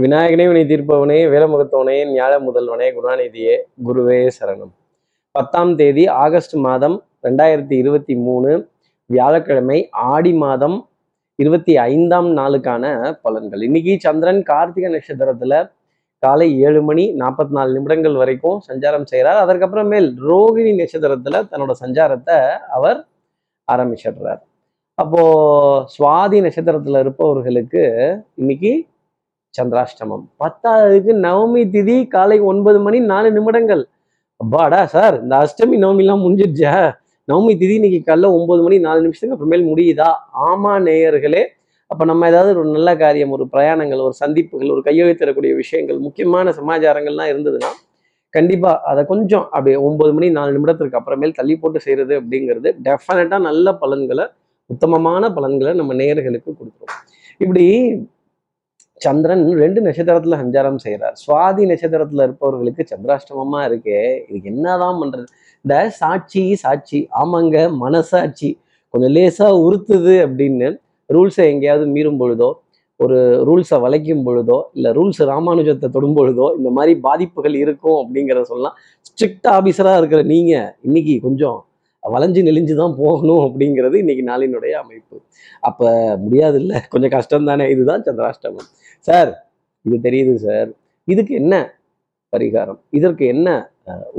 விநாயகனே வினை தீர்ப்பவனே வேலமுகத்தவனே ஞாழ முதல்வனே குணாநிதியே குருவே சரணம். பத்தாம் தேதி ஆகஸ்ட் மாதம் ரெண்டாயிரத்தி இருபத்தி மூணு வியாழக்கிழமை ஆடி மாதம் இருபத்தி ஐந்தாம் நாளுக்கான பலன்கள். இன்னைக்கு சந்திரன் கார்த்திகை நட்சத்திரத்துல காலை ஏழு மணி நாற்பத்தி நாலு நிமிடங்கள் வரைக்கும் சஞ்சாரம் செய்கிறார். அதற்கப்புறமேல் ரோகிணி நட்சத்திரத்துல தன்னோட சஞ்சாரத்தை அவர் ஆரம்பிச்சிடுறார். அப்போ சுவாதி நட்சத்திரத்துல இருப்பவர்களுக்கு இன்னைக்கு சந்திராஷ்டமம். பத்தாவதுக்கு நவமி திதி காலை ஒன்பது மணி நாலு நிமிடங்கள். அப்பாடா சார் இந்த அஷ்டமி நவமிலாம் முடிஞ்சிருச்சா? நவமி திதி இன்னைக்கு காலைல ஒன்பது மணி நாலு நிமிஷத்துக்கு அப்புறமேல் முடியுதா? ஆமா நேயர்களே. அப்போ நம்ம ஏதாவது ஒரு நல்ல காரியம் ஒரு பிரயாணங்கள் ஒரு சந்திப்புகள் ஒரு கையெழுத்திடக்கூடிய விஷயங்கள் முக்கியமான சமாச்சாரங்கள்லாம் இருந்ததுன்னா கண்டிப்பாக அதை கொஞ்சம் அப்படியே ஒன்பது மணி நாலு நிமிடத்திற்கு அப்புறமேல் தள்ளி போட்டு செய்கிறது அப்படிங்கிறது டெஃபினட்டாக நல்ல பலன்களை உத்தமமான பலன்களை நம்ம நேயர்களுக்கு கொடுத்துரும். இப்படி சந்திரன் ரெண்டு நட்சத்திரத்துல சஞ்சாரம் செய்கிறார் சுவாதி நட்சத்திரத்துல இருப்பவர்களுக்கு சந்திராஷ்டமமா இருக்கே இதுக்கு என்னதான் பண்றது? இந்த சாட்சி சாட்சி ஆமாங்க மனசாட்சி கொஞ்சம் லேசா உறுத்துது அப்படின்னு ரூல்ஸை எங்கேயாவது மீறும் பொழுதோ ஒரு ரூல்ஸை வளைக்கும் பொழுதோ இல்லை ரூல்ஸ் ராமானுஜத்தை தொடும் பொழுதோ இந்த மாதிரி பாதிப்புகள் இருக்கும் அப்படிங்கிறத சொல்லலாம். ஸ்ட்ரிக்ட் ஆஃபீஸராக இருக்கிற நீங்கள் இன்னைக்கு கொஞ்சம் வளைஞ்சு நெளிஞ்சு தான் போகணும் அப்படிங்கிறது இன்னைக்கு நாளினுடைய அமைப்பு. அப்போ முடியாது இல்லை கொஞ்சம் கஷ்டம் தானே இதுதான் சந்திராஷ்டமம். சார் இது தெரியுது சார். இதுக்கு என்ன பரிகாரம்? இதற்கு என்ன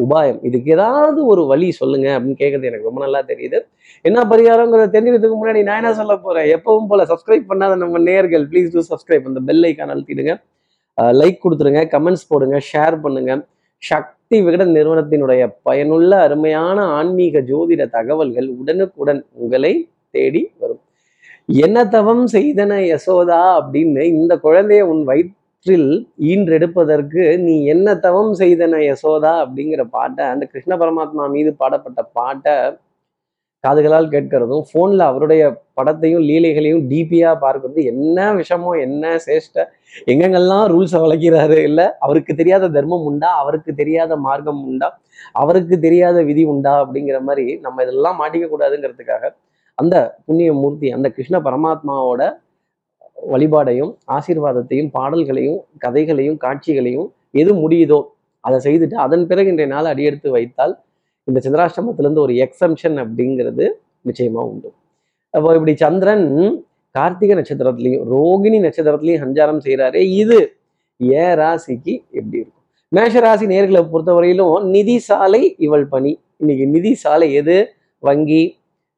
உபாயம்? இதுக்கு ஏதாவது ஒரு வழி சொல்லுங்க அப்படின்னு கேட்கறது எனக்கு ரொம்ப நல்லா தெரியுது. என்ன பரிகாரங்கிறத தெரிஞ்சுக்கிறதுக்கு முன்னாடி நான் என்ன சொல்ல போறேன்? எப்பவும் போல சப்ஸ்கிரைப் பண்ணாத நம்ம நேர்கள் ப்ளீஸ் டூ சப்ஸ்கிரைப் அந்த பெல் ஐக்கான் அழுத்திடுங்க. லைக் கொடுத்துருங்க கமெண்ட்ஸ் போடுங்க ஷேர் பண்ணுங்க. சக்தி விகடன் நிறுவனத்தினுடைய பயனுள்ள அருமையான ஆன்மீக ஜோதிட தகவல்கள் உடனுக்குடன் உங்களை தேடி வரும். என்ன தவம் செய்தன யசோதா அப்படின்னு இந்த குழந்தைய உன் வயிற்றில் ஈன்றெடுப்பதற்கு நீ என்ன தவம் செய்தன யசோதா அப்படிங்கிற பாட்டை அந்த கிருஷ்ண பரமாத்மா மீது பாடப்பட்ட பாட்டை காதுகளால் கேட்கிறதும் ஃபோனில் அவருடைய படத்தையும் லீலைகளையும் டிபியாக பார்க்கறது என்ன விஷமோ என்ன சேஷ்ட எங்கெங்கெல்லாம் ரூல்ஸை வளர்க்கிறாரு இல்லை அவருக்கு தெரியாத தர்மம் உண்டா அவருக்கு தெரியாத மார்க்கம் உண்டா அவருக்கு தெரியாத விதி உண்டா அப்படிங்கிற மாதிரி நம்ம இதெல்லாம் மாட்டிக்க கூடாதுங்கிறதுக்காக அந்த புண்ணிய மூர்த்தி அந்த கிருஷ்ண பரமாத்மாவோட வழிபாடையும் ஆசீர்வாதத்தையும் பாடல்களையும் கதைகளையும் காட்சிகளையும் எது முடியுதோ அதை செய்துட்டு அதன் பிறகு இன்றைய நாள் அடியெடுத்து வைத்தால் இந்த சந்திராஷ்டமத்திலேருந்து ஒரு எக்ஸம்ஷன் அப்படிங்கிறது நிச்சயமா உண்டு. அப்போ இப்படி சந்திரன் கார்த்திகை நட்சத்திரத்துலையும் ரோகிணி நட்சத்திரத்துலையும் சஞ்சாரம் செய்கிறாரு இது ஏ ராசிக்கு எப்படி இருக்கும்? மேஷ ராசி நேர்களை பொறுத்தவரையிலும் நிதி சாலை இவள் பணி. இன்னைக்கு நிதி சாலை எது? வங்கி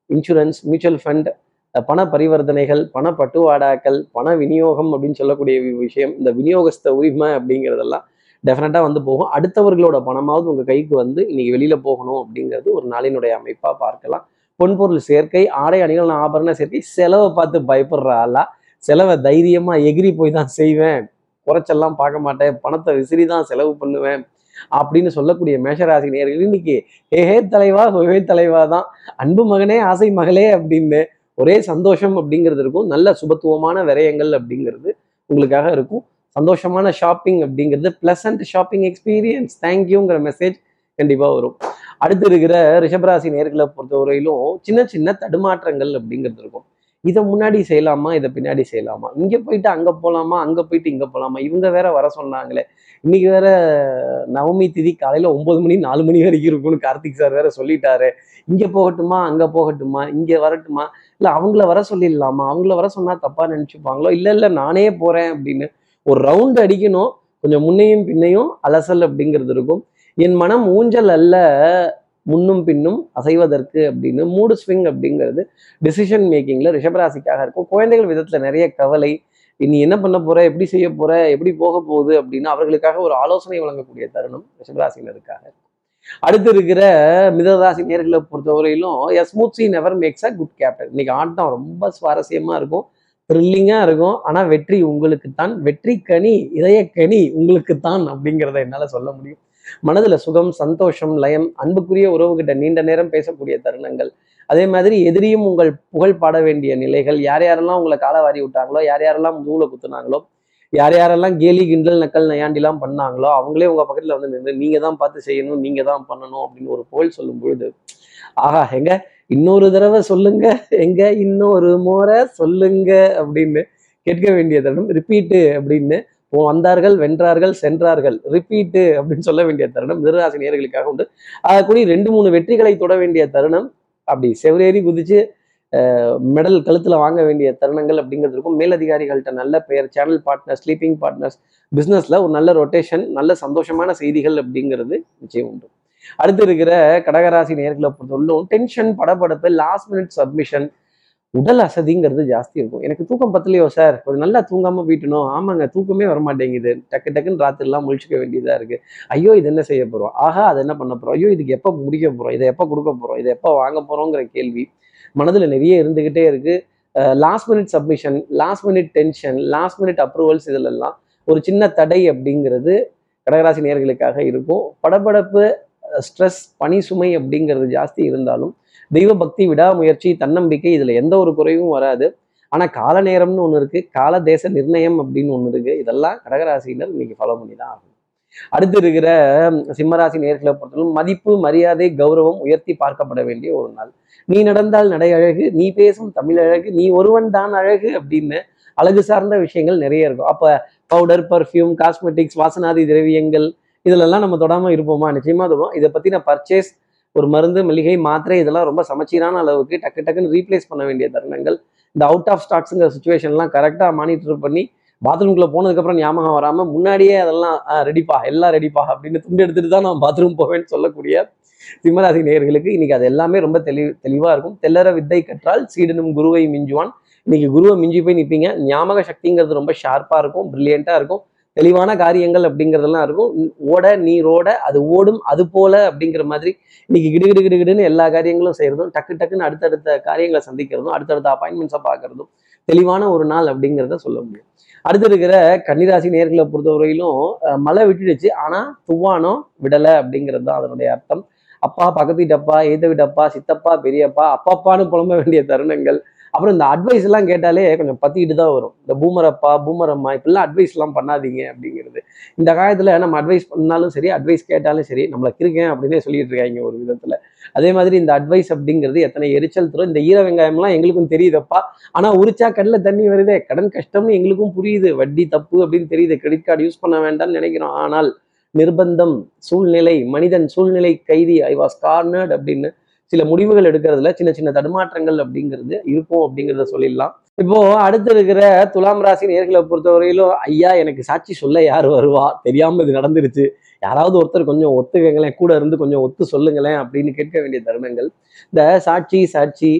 இன்சூரன்ஸ் மியூச்சுவல் ஃபண்ட் பண பரிவர்த்தனைகள் பண பட்டுவாடாக்கள் பண விநியோகம் அப்படின்னு சொல்லக்கூடிய விஷயம் இந்த விநியோகஸ்த உரிமை அப்படிங்கிறதெல்லாம் டெஃபினட்டாக வந்து போகும். அடுத்தவர்களோட பணமாவது உங்கள் கைக்கு வந்து இன்னைக்கு வெளியில் போகணும் அப்படிங்கிறது ஒரு நாளினுடைய அமைப்பாக பார்க்கலாம். பொன்பொருள் சேர்க்கை ஆடை அணிகள் ஆபரண சேர்க்கை செலவை பார்த்து பயப்படுற ஆளா செலவை தைரியமாக எகிரி போய் தான் செய்வேன். குறைச்செல்லாம் பார்க்க மாட்டேன். பணத்தை விசிறி தான் செலவு பண்ணுவேன். அப்படின்னு சொல்லக்கூடிய மேஷராசி நேர்கள் இன்னைக்கு ஹே தலைவா சுகே தலைவா தான். அன்பு மகனே ஆசை மகளே அப்படின்னு ஒரே சந்தோஷம் அப்படிங்கிறது இருக்கும். நல்ல சுபத்துவமான விரயங்கள் அப்படிங்கிறது உங்களுக்காக இருக்கும். சந்தோஷமான ஷாப்பிங் அப்படிங்கிறது பிளசன்ட் ஷாப்பிங் எக்ஸ்பீரியன்ஸ் தேங்க்யூங்கிற மெசேஜ் கண்டிப்பாக வரும். அடுத்து இருக்கிற ரிஷபராசி நேர்களை பொறுத்தவரையிலும் சின்ன சின்ன தடுமாற்றங்கள் அப்படிங்கிறது இருக்கும். இதை முன்னாடி செய்யலாமா இதை பின்னாடி செய்யலாமா? இங்கே போயிட்டு அங்கே போகலாமா அங்கே போயிட்டு இங்கே போகலாமா இவங்க வேற வர சொன்னாங்களே. இன்னைக்கு வேற நவமி திதி காலையில் ஒன்பது மணி நாலு மணி வரைக்கும் இருக்கும்னு கார்த்திக் சார் வேற சொல்லிட்டாரு. இங்கே போகட்டுமா அங்கே போகட்டுமா இங்கே வரட்டுமா? இல்லை அவங்கள வர சொல்லிடலாமா? அவங்கள வர சொன்னால் தப்பாக நினச்சிப்பாங்களோ? இல்லை இல்லை நானே போகிறேன் அப்படின்னு ஒரு ரவுண்ட் அடிக்கணும். கொஞ்சம் முன்னையும் பின்னையும் அலசல் அப்படிங்கிறது இருக்கும். என் மனம் ஊஞ்சல் அல்ல முன்னும் பின்னும் அசைவதற்கு அப்படின்னு மூடு ஸ்விங் அப்படிங்கிறது டிசிஷன் மேக்கிங்கில் ரிஷபராசிக்காக இருக்கும். குழந்தைகள் விதத்தில் நிறைய கவலை. நீ என்ன பண்ண போற எப்படி செய்ய போற எப்படி போக போகுது அப்படின்னு அவர்களுக்காக ஒரு ஆலோசனை வழங்கக்கூடிய தருணம் ரிஷபராசினருக்காக இருக்கும். அடுத்து இருக்கிற மிதராசி நேர்களை பொறுத்தவரையிலும் a smooth sea never makes a good captain இன்னைக்கு ஆட்டம் ரொம்ப சுவாரஸ்யமா இருக்கும். த்ரில்லிங்காக இருக்கும். ஆனா வெற்றி உங்களுக்கு தான் வெற்றி கனி இதய கனி உங்களுக்கு தான் அப்படிங்கிறத என்னால சொல்ல முடியும். மனதுல சுகம் சந்தோஷம் லயம் அன்புக்குரிய உறவுகிட்ட நீண்ட நேரம் பேசக்கூடிய தருணங்கள். அதே மாதிரி எதிரியும் உங்கள் புகழ் பாட வேண்டிய நிலைகள். யார் யாரெல்லாம் உங்களை காலவாரி விட்டாங்களோ யார் யாரெல்லாம் முதுகுல குத்துனாங்களோ யார் யாரெல்லாம் கேலி கிண்டல் நக்கல் நையாண்டிலாம் பண்ணாங்களோ அவங்களே உங்க பக்கத்துல வந்து நின்று நீங்கள் தான் பார்த்து செய்யணும் நீங்க தான் பண்ணணும் அப்படின்னு ஒரு புகழ் சொல்லும் பொழுது ஆஹா எங்க? இன்னொரு தடவை சொல்லுங்க. எங்க? இன்னொரு முறை சொல்லுங்க அப்படின்னு கேட்க வேண்டிய தருணம். ரிப்பீட்டு அப்படின்னு வந்தார்கள் வென்றார்கள் சென்றார்கள். ரிப்பீட்டு அப்படின்னு சொல்ல வேண்டிய தருணம். மிருகராசி நேர்களுக்காக உண்டு. கூடி ரெண்டு மூணு வெற்றிகளை தொட வேண்டிய தருணம். அப்படி செவரேறி குதிச்சு மெடல் கழுத்தில் வாங்க வேண்டிய தருணங்கள் அப்படிங்கிறது இருக்கும். மேலதிகாரிகள்கிட்ட நல்ல பெயர் சேனல் பார்ட்னர்ஸ் ஸ்லீப்பிங் பார்ட்னர்ஸ் பிஸ்னஸில் ஒரு நல்ல ரொட்டேஷன் நல்ல சந்தோஷமான செய்திகள் அப்படிங்கிறது நிச்சயம் உண்டு. அடுத்து இருக்கிற கடகராசி நேர்களை பொறுத்தவரைக்கும் டென்ஷன் படபடப்பு லாஸ்ட் மினிட் சப்மிஷன் உடல் அசதிங்கிறது ஜாஸ்தி இருக்கும். எனக்கு தூக்கம் பத்தலையோ சார் கொஞ்சம் நல்லா தூங்காம வீட்டணும். ஆமாங்க தூக்கமே வரமாட்டேங்குது. டக்கு டக்குன்னு ராத்திரிலாம் முழிச்சுக்க வேண்டியதா இருக்கு. ஐயோ இது என்ன செய்ய போறோம்? ஆஹா அதை என்ன பண்ண போறோம்? ஐயோ இதுக்கு எப்போ முடிக்க போறோம்? இதை எப்போ கொடுக்க போறோம்? இதை எப்போ வாங்க போறோங்கிற கேள்வி மனதில் நிறைய இருந்துகிட்டே இருக்கு. Last minute submission last minute tension last minute approvals இதிலெல்லாம் ஒரு சின்ன தடை அப்படிங்கிறது கடகராசி நேர்களுக்காக இருக்கும். படபடப்பு ஸ்ட்ரெஸ் பனி சுமை அப்படிங்கிறது ஜாஸ்தி இருந்தாலும் தெய்வ பக்தி விடாமுயற்சி தன்னம்பிக்கை இதுல எந்த ஒரு குறைவும் வராது. ஆனா கால நேரம்னு ஒன்று இருக்கு கால தேச நிர்ணயம் அப்படின்னு ஒன்று இருக்கு. இதெல்லாம் கடகராசினர் இன்னைக்கு ஃபாலோ பண்ணி தான் ஆகும் அடுத்து இருக்கிற சிம்மராசி நேர்களை பொறுத்தவரைக்கும் மதிப்பு மரியாதை கௌரவம் உயர்த்தி பார்க்கப்பட வேண்டிய ஒரு நாள். நீ நடந்தால் நடை அழகு நீ பேசும் தமிழ் அழகு நீ ஒருவன் தான் அழகு அப்படின்னு அழகு சார்ந்த விஷயங்கள் நிறைய இருக்கும். அப்போ பவுடர் பர்ஃப்யூம் காஸ்மெட்டிக்ஸ் வாசனாதி திரவியங்கள் இதிலெல்லாம் நம்ம தொடாமல் இருப்போமா? நிச்சயமாக தொடுவோம். இதை பற்றின பர்ச்சேஸ் ஒரு மருந்து மளிகை மாத்திரை இதெல்லாம் ரொம்ப சமச்சீரான அளவுக்கு டக்கு டக்குன்னு ரீப்ளேஸ் பண்ண வேண்டிய தருணங்கள். இந்த அவுட் ஆஃப் ஸ்டாக்ஸுங்கிற சுச்சுவேஷன்லாம் கரெக்டாக மானிட்டர் பண்ணி பாத்ரூம்குள்ளே போனதுக்கப்புறம் ஞாபகம் வராமல் முன்னாடியே அதெல்லாம் ரெடிப்பா எல்லாம் ரெடிப்பா அப்படின்னு துண்டு எடுத்துட்டு தான் நான் பாத்ரூம் போவேன்னு சொல்லக்கூடிய சிம்மராசி நேர்களுக்கு இன்னைக்கு அது எல்லாமே ரொம்ப தெளி தெளிவாக இருக்கும். தெல்லற வித்தை கற்றால் சீடனும் குருவை மிஞ்சுவான். இன்னைக்கு குருவை மிஞ்சி போய் நிற்பீங்க ஞாபக சக்திங்கிறது ரொம்ப ஷார்ப்பாக இருக்கும் ப்ரில்லியண்ட்டாக இருக்கும். தெளிவான காரியங்கள் அப்படிங்கிறதெல்லாம் இருக்கும். ஓட நீரோட அது ஓடும் அது போல அப்படிங்கிற மாதிரி இன்னைக்கு கிடு கிடு கிடு கிடுன்னு எல்லா காரியங்களும் செய்கிறதும் டக்கு டக்குன்னு அடுத்தடுத்த காரியங்களை சந்திக்கிறதும் அடுத்தடுத்த அப்பாயின்மெண்ட்ஸை பார்க்கறதும் தெளிவான ஒரு நாள் அப்படிங்கிறத சொல்ல முடியும். அடுத்து இருக்கிற கன்னிராசி நேர்களை பொறுத்தவரையிலும் மழை விட்டுடுச்சு. ஆனால் துவானோ விடலை அப்படிங்கிறது தான் அதனுடைய அர்த்தம். அப்பா பக்கத்து வீட்டப்பா ஏத்த வீட்டப்பா சித்தப்பா பெரியப்பா அப்பப்பான்னு புலம்ப வேண்டிய தருணங்கள் அப்புறம் இந்த அட்வைஸ் எல்லாம் கேட்டாலே கொஞ்சம் பத்திக்கிட்டு தான் வரும். இந்த பூமரப்பா பூமரம்மா இப்படிலாம் அட்வைஸ் எல்லாம் பண்ணாதீங்க அப்படிங்கிறது. இந்த காலத்துல நம்ம அட்வைஸ் பண்ணாலும் சரி அட்வைஸ் கேட்டாலும் சரி நம்மளை இருக்கேன் அப்படின்னே சொல்லிட்டு இருக்காங்க ஒரு விதத்துல. அதே மாதிரி இந்த அட்வைஸ் அப்படிங்கிறது எத்தனை எரிச்சல் தரும். இந்த ஈர வெங்காயம்லாம் எங்களுக்கும் தெரியுதப்பா. ஆனா உரிச்சா கடலில் தண்ணி வருதே. கடன் கஷ்டம்னு எங்களுக்கும் புரியுது. வட்டி தப்பு அப்படின்னு தெரியுது. கிரெடிட் கார்டு யூஸ் பண்ண வேண்டாம்னு நினைக்கிறோம். ஆனால் நிர்பந்தம் சூழ்நிலை மனிதன் சூழ்நிலை கைதி ஐ வாஸ் கார்னர்ட் அப்படின்னு சில முடிவுகள் எடுக்கிறதுல சின்ன சின்ன தடுமாற்றங்கள் அப்படிங்கிறது இருக்கும் அப்படிங்கிறத சொல்லிடலாம். இப்போ அடுத்து இருக்கிற துலாம் ராசி நேர்களை பொறுத்தவரையிலும் ஐயா எனக்கு சாட்சி சொல்ல யார் வருவா? தெரியாம இது நடந்துருச்சு. யாராவது ஒருத்தர் கொஞ்சம் ஒத்துக்கங்களேன் கூட இருந்து கொஞ்சம் ஒத்து சொல்லுங்களேன் அப்படின்னு கேட்க வேண்டிய தருணங்கள். இந்த சாட்சி சாட்சி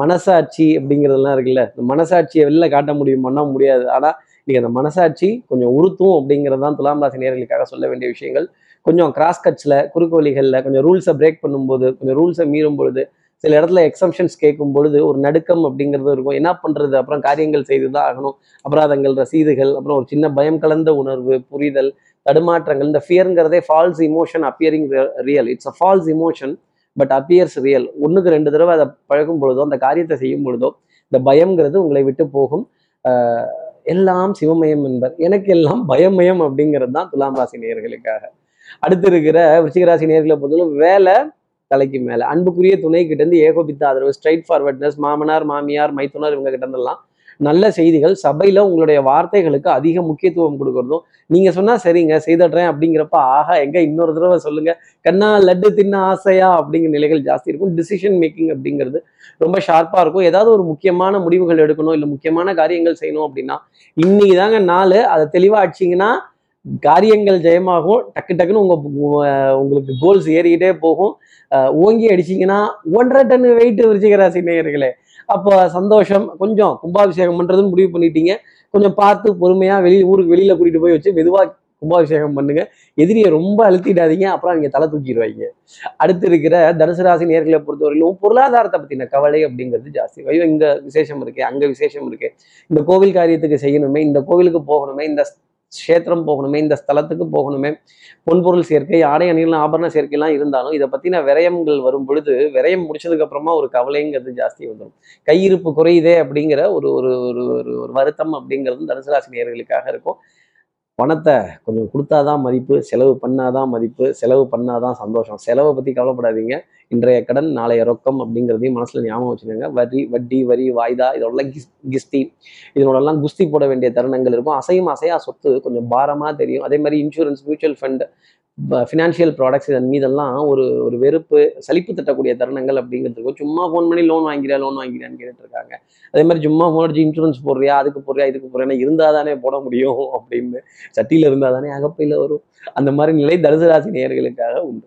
மனசாட்சி அப்படிங்கிறதெல்லாம் இருக்குல்ல இந்த மனசாட்சியை வெளில காட்ட முடியும் பண்ண முடியாது. ஆனால் இன்னைக்கு அந்த மனசாட்சி கொஞ்சம் உறுத்தும் அப்படிங்கிறது தான் துலாம் ராசி நேர்களுக்காக சொல்ல வேண்டிய விஷயங்கள். கொஞ்சம் கிராஸ் கட்ஸில் குறுக்கு வழிகளில் கொஞ்சம் ரூல்ஸை பிரேக் பண்ணும்போது கொஞ்சம் ரூல்ஸை மீறும் பொழுது சில இடத்துல எக்ஸம்ஷன்ஸ் கேட்கும் பொழுது ஒரு நடுக்கம் அப்படிங்கிறது இருக்கும். என்ன பண்ணுறது அப்புறம் காரியங்கள் செய்து தான் ஆகணும். அபராதங்கள் ரசீதுகள் அப்புறம் ஒரு சின்ன பயம் கலந்த உணர்வு புரிதல் தடுமாற்றங்கள். இந்த ஃபியருங்கிறதே false emotion appearing real it's a false emotion but appears real ஒன்றுக்கு ரெண்டு தடவை அதை பழகும் பொழுதோ அந்த காரியத்தை செய்யும் பொழுதோ இந்த பயம்ங்கிறது உங்களை விட்டு போகும். எல்லாம் சிவமயம் என்பர். எனக்கு எல்லாம் பயமயம் அப்படிங்கிறது தான் துலாம் ராசி நேர்களுக்காக அடுத்து இருக்கிற விருச்சிகராசி நேர்களை பொறுத்தவரை வேலை தலைக்கு மேல. அன்புக்குரிய துணை கிட்ட இருந்து ஏகோபித்த ஆதரவு ஸ்ட்ரைட் ஃபார்வர்ட்னஸ் மாமனார் மாமியார் மைத்துனர் இவங்க கிட்ட இருந்தெல்லாம் நல்ல செய்திகள். சபையில உங்களுடைய வார்த்தைகளுக்கு அதிக முக்கியத்துவம் கொடுக்கறதும் நீங்க சொன்னா சரிங்க செய்தடுறேன் அப்படிங்கிறப்ப ஆஹா எங்க இன்னொரு தடவை சொல்லுங்க. கண்ணா லட்டு தின்ன ஆசையா? அப்படிங்கிற நிலைகள் ஜாஸ்தி இருக்கும். டிசிஷன் மேக்கிங் அப்படிங்கிறது ரொம்ப ஷார்ப்பா இருக்கும். ஏதாவது ஒரு முக்கியமான முடிவுகள் எடுக்கணும் இல்லை முக்கியமான காரியங்கள் செய்யணும் அப்படின்னா இன்னைக்கு தாங்க நாள். அதை தெளிவா ஆச்சிங்கன்னா காரியங்கள் ஜெயமாகும் டக்கு டக்குன்னு உங்க உங்களுக்கு கோல்ஸ் ஏறிக்கிட்டே போகும். ஓங்கி அடிச்சிங்கன்னா ஒன்றரை டன் வெயிட் விருச்சிகராசி நேயர்களே. அப்போ சந்தோஷம் கொஞ்சம் கும்பாபிஷேகம் பண்றதுன்னு முடிவு பண்ணிட்டீங்க. கொஞ்சம் பார்த்து பொறுமையா வெளியே ஊருக்கு வெளியில கூட்டிட்டு போய் வச்சு மெதுவாக கும்பாபிஷேகம் பண்ணுங்க. எதிரியை ரொம்ப அழுத்திடாதீங்க அப்புறம் நீங்க தலை தூக்கிடுவாங்க. அடுத்து இருக்கிற தனுசு ராசி நேர்களை பொறுத்தவரையிலும் பொருளாதாரத்தை பத்தின கவலை அப்படிங்கிறது ஜாஸ்தி. ஐயோ இங்கே விசேஷம் இருக்கு அங்க விசேஷம் இருக்கு. இந்த கோவில் காரியத்துக்கு செய்யணுமே இந்த கோவிலுக்கு போகணுமே இந்த க்ஷேத்திரம் போகணுமே இந்த ஸ்தலத்துக்கு போகணுமே பொன்பொருள் சேர்க்கை ஆடை அணிகள் ஆபரண சேர்க்கைலாம் இருந்தாலும் இதை பத்தின விரயங்கள் வரும் பொழுது விரயம் முடிச்சதுக்கு அப்புறமா ஒரு கவலைங்கிறது ஜாஸ்தி வந்துடும் கையிருப்பு குறையுதே அப்படிங்கிற ஒரு ஒரு ஒரு ஒரு ஒரு வருத்தம் அப்படிங்கிறது தனுசு ராசி நேர்களுக்காக இருக்கும். பணத்தை கொஞ்சம் கொடுத்தாதான் மதிப்பு செலவு பண்ணாதான் மதிப்பு செலவு பண்ணாதான் சந்தோஷம். செலவை பற்றி கவலைப்படாதீங்க. இன்றைய கடன் நாளைய ரொக்கம் அப்படிங்கிறதையும் மனசில் ஞாபகம் வச்சுக்கோங்க. வரி வட்டி வரி வாய்தா இதோடலாம் கிஸ் கிஸ்தி இதனோடலாம் குஸ்தி போட வேண்டிய தருணங்கள் இருக்கும். அசையும் அசையா சொத்து கொஞ்சம் பாரமாக தெரியும். அதே மாதிரி insurance mutual fund financial products இதன் மீதெல்லாம் ஒரு ஒரு வெறுப்பு சலிப்பு தட்டக்கூடிய தருணங்கள் அப்படிங்கிறது சும்மா ஃபோன் பண்ணி லோன் வாங்கிறியா லோன் வாங்கிறியான்னு கேட்டுருக்காங்க அதே மாதிரி சும்மா ஃபோன் அடிச்சு இன்சூரன்ஸ் போடுறியா அதுக்கு போடுறியா இதுக்கு போடுறியா இருந்தால் தானே போட முடியும் அப்படின்னு சட்டியில் இருந்தால் தானே அகப்பையில் வரும். அந்த மாதிரி நிலை தனுசு ராசி உண்டு.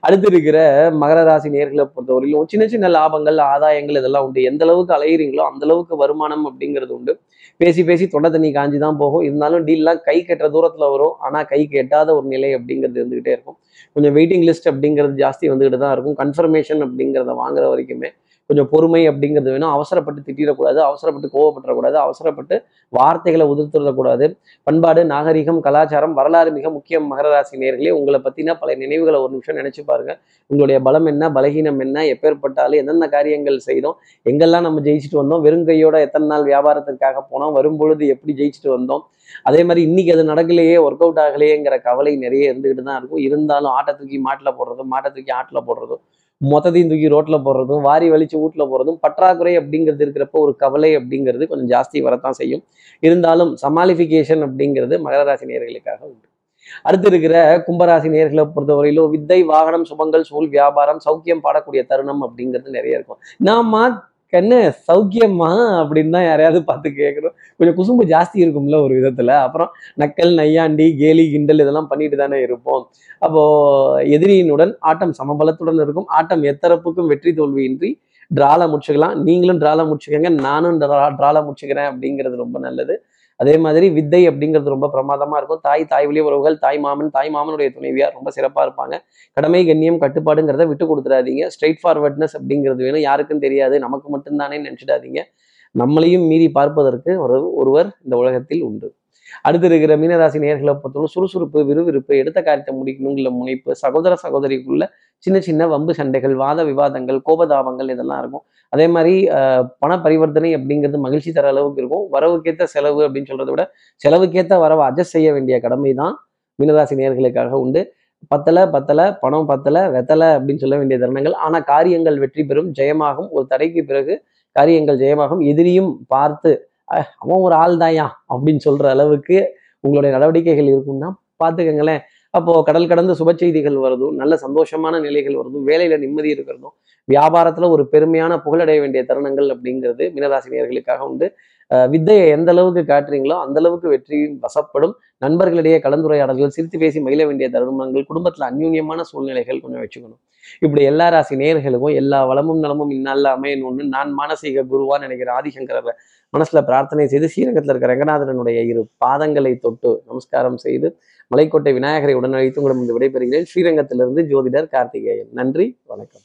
அடுத்து இருக்கிற மகர ராசி நேர்களை பொறுத்தவரையிலும் சின்ன சின்ன லாபங்கள் ஆதாயங்கள் இதெல்லாம் உண்டு. எந்த அளவுக்கு அலையிறீங்களோ அந்த அளவுக்கு வருமானம் அப்படிங்கிறது உண்டு. பேசி பேசி தொண்டை தண்ணி காஞ்சி தான் போகும். இருந்தாலும் டீல்லாம் கை கட்டுற தூரத்தில் வரும். ஆனால் கை கெட்டாத ஒரு நிலை அப்படிங்கிறது இருந்துகிட்டே இருக்கும். கொஞ்சம் வெயிட்டிங் லிஸ்ட் அப்படிங்கிறது ஜாஸ்தி வந்துகிட்டு தான் இருக்கும். கன்ஃபர்மேஷன் அப்படிங்கிறத வாங்குற வரைக்குமே கொஞ்சம் பொறுமை அப்படிங்கிறது வேணும். அவசரப்பட்டு திட்டிடக்கூடாது அவசரப்பட்டு கோவப்பட்டுறக்கூடாது அவசரப்பட்டு வார்த்தைகளை உதிர்த்துடக்கூடாது. பண்பாடு நாகரிகம் கலாச்சாரம் வரலாறு மிக முக்கியம் மகர ராசி நேர்களே உங்களை பற்றின பல நினைவுகளை ஒரு நிமிஷம் நினைச்சு பாருங்க. உங்களுடைய பலம் என்ன பலகீனம் என்ன எப்பேற்பட்டாலும் எந்தெந்த காரியங்கள் செய்தோம் எங்கெல்லாம் நம்ம ஜெயிச்சுட்டு வந்தோம் வெறும் கையோட எத்தனை நாள் வியாபாரத்திற்காக போனோம் வரும்பொழுது எப்படி ஜெயிச்சுட்டு வந்தோம். அதே மாதிரி இன்னைக்கு அது நடக்கலையே ஒர்க் அவுட் ஆகலையேங்கிற கவலை நிறைய இருந்துகிட்டு தான் இருக்கும். இருந்தாலும் ஆட்டை தூக்கி மாட்டில் போடுறதும் மாட்டை தூக்கி ஆட்டில் போடுறதும் மொத்தத்தையும் தூக்கி ரோட்ல போடுறதும் வாரி வலிச்சு வீட்டில் போடுறதும் பற்றாக்குறை அப்படிங்கிறது இருக்கிறப்ப ஒரு கவலை அப்படிங்கிறது கொஞ்சம் ஜாஸ்தி வரத்தான் செய்யும். இருந்தாலும் சமாளிஃபிகேஷன் அப்படிங்கிறது மகர ராசி நேர்களுக்காக உண்டு. அடுத்து இருக்கிற கும்பராசி நேர்களை பொறுத்தவரையிலும் வித்தை வாகனம் சுபங்கள் சூழ் வியாபாரம் சௌக்கியம் பாடக்கூடிய தருணம் அப்படிங்கிறது நிறைய இருக்கும். நாம கண்ணு சௌக்கியமா அப்படின்னு தான் யாரையாவது பார்த்து கேட்கணும் கொஞ்சம் குசும்பு ஜாஸ்தி இருக்கும்ல ஒரு விதத்துல. அப்புறம் நக்கல் நையாண்டி கேலி கிண்டல் இதெல்லாம் பண்ணிட்டு தானே இருப்போம். அப்போ எதிரியினுடன் ஆட்டம் சமபலத்துடன் இருக்கும். ஆட்டம் எத்தரப்புக்கும் வெற்றி தோல்வியின்றி டிரால முடிச்சுக்கலாம். நீங்களும் டிரால முடிச்சுக்கோங்க. நானும் டிரால முடிச்சுக்கிறேன் அப்படிங்கிறது ரொம்ப நல்லது. அதே மாதிரி வித்தை அப்படிங்கிறது ரொம்ப பிரமாதமா இருக்கும். தாய் தாய் வழி உறவுகள் தாய் மாமன் தாய் மாமனுடைய துணைவியார் ரொம்ப சிறப்பா இருப்பாங்க. கடமை கண்ணியம் கட்டுப்பாடுங்கிறத விட்டு கொடுத்துடாதீங்க. ஸ்ட்ரைட் ஃபார்வர்ட்னஸ் அப்படிங்கிறது வேணும். யாருக்கும் தெரியாது. நமக்கு மட்டும்தானே நினைச்சிடாதீங்க. நம்மளையும் மீறி பார்ப்பதற்கு ஒரு ஒருவர் இந்த உலகத்தில் உண்டு. அடுத்து இருக்கிற மீனராசி நேர்களை பொறுத்தவரை சுறுசுறுப்பு விறுவிறுப்பு எடுத்த காரியத்தை முடிக்கணுங்கிற முனைப்பு சகோதர சகோதரிக்குள்ள சின்ன சின்ன வம்பு சண்டைகள் வாத விவாதங்கள் கோபதாபங்கள் இதெல்லாம் இருக்கும். அதே மாதிரி பண பரிவர்த்தனை அப்படிங்கிறது மகிழ்ச்சி தர அளவுக்கு இருக்கும். வரவுக்கேற்ற செலவு அப்படின்னு சொல்றதை விட செலவுக்கேற்ற வரவை அட்ஜஸ்ட் செய்ய வேண்டிய கடமை தான் மீனராசி நேர்களுக்காக உண்டு. பத்தலை பத்தலை பணம் பத்தலை வெத்தலை அப்படின்னு சொல்ல வேண்டிய தருணங்கள். ஆனால் காரியங்கள் வெற்றி பெறும் ஜெயமாகும். ஒரு தடைக்கு பிறகு காரியங்கள் ஜெயமாகும். எதிரியும் பார்த்து அவன் ஒரு ஆள் தாயா அப்படின்னு சொல்ற அளவுக்கு உங்களுடைய நடவடிக்கைகள் இருக்கும்னா பார்த்துக்கங்களேன். அப்போ கடல் கடந்து சுப செய்திகள் வருதும் நல்ல சந்தோஷமான நிலைகள் வருதும் வேலையில நிம்மதி இருக்கிறதும் வியாபாரத்துல ஒரு பெருமையான புகழடைய வேண்டிய தருணங்கள் அப்படிங்கிறது மீனராசினியர்களுக்காக உண்டு. வித்தையை எந்த அளவுக்கு காட்டுறீங்களோ அந்த அளவுக்கு வெற்றியும் வசப்படும். நண்பர்களிடையே கலந்துரையாடல்கள் சிரித்து பேசி மகிழ வேண்டிய தருணங்கள் குடும்பத்துல அந்யூன்யமான சூழ்நிலைகள் கொஞ்சம் வச்சுக்கணும். இப்படி எல்லா ராசி நேர்களுக்கும் எல்லா வளமும் நலமும் இந்நாளில் அமையணும்னு நான் மானசீக குருவான்னு நினைக்கிற ஆதிசங்கர மனசுல பிரார்த்தனை செய்து ஸ்ரீரங்கத்தில் இருக்கிற ரங்கநாதனுடைய இரு பாதங்களை தொட்டு நமஸ்காரம் செய்து மலைக்கோட்டை விநாயகரை உடனழைத்து உங்களிடம் விடைபெறுகிறேன். ஸ்ரீரங்கத்திலிருந்து ஜோதிடர் கார்த்திகேயன். நன்றி வணக்கம்.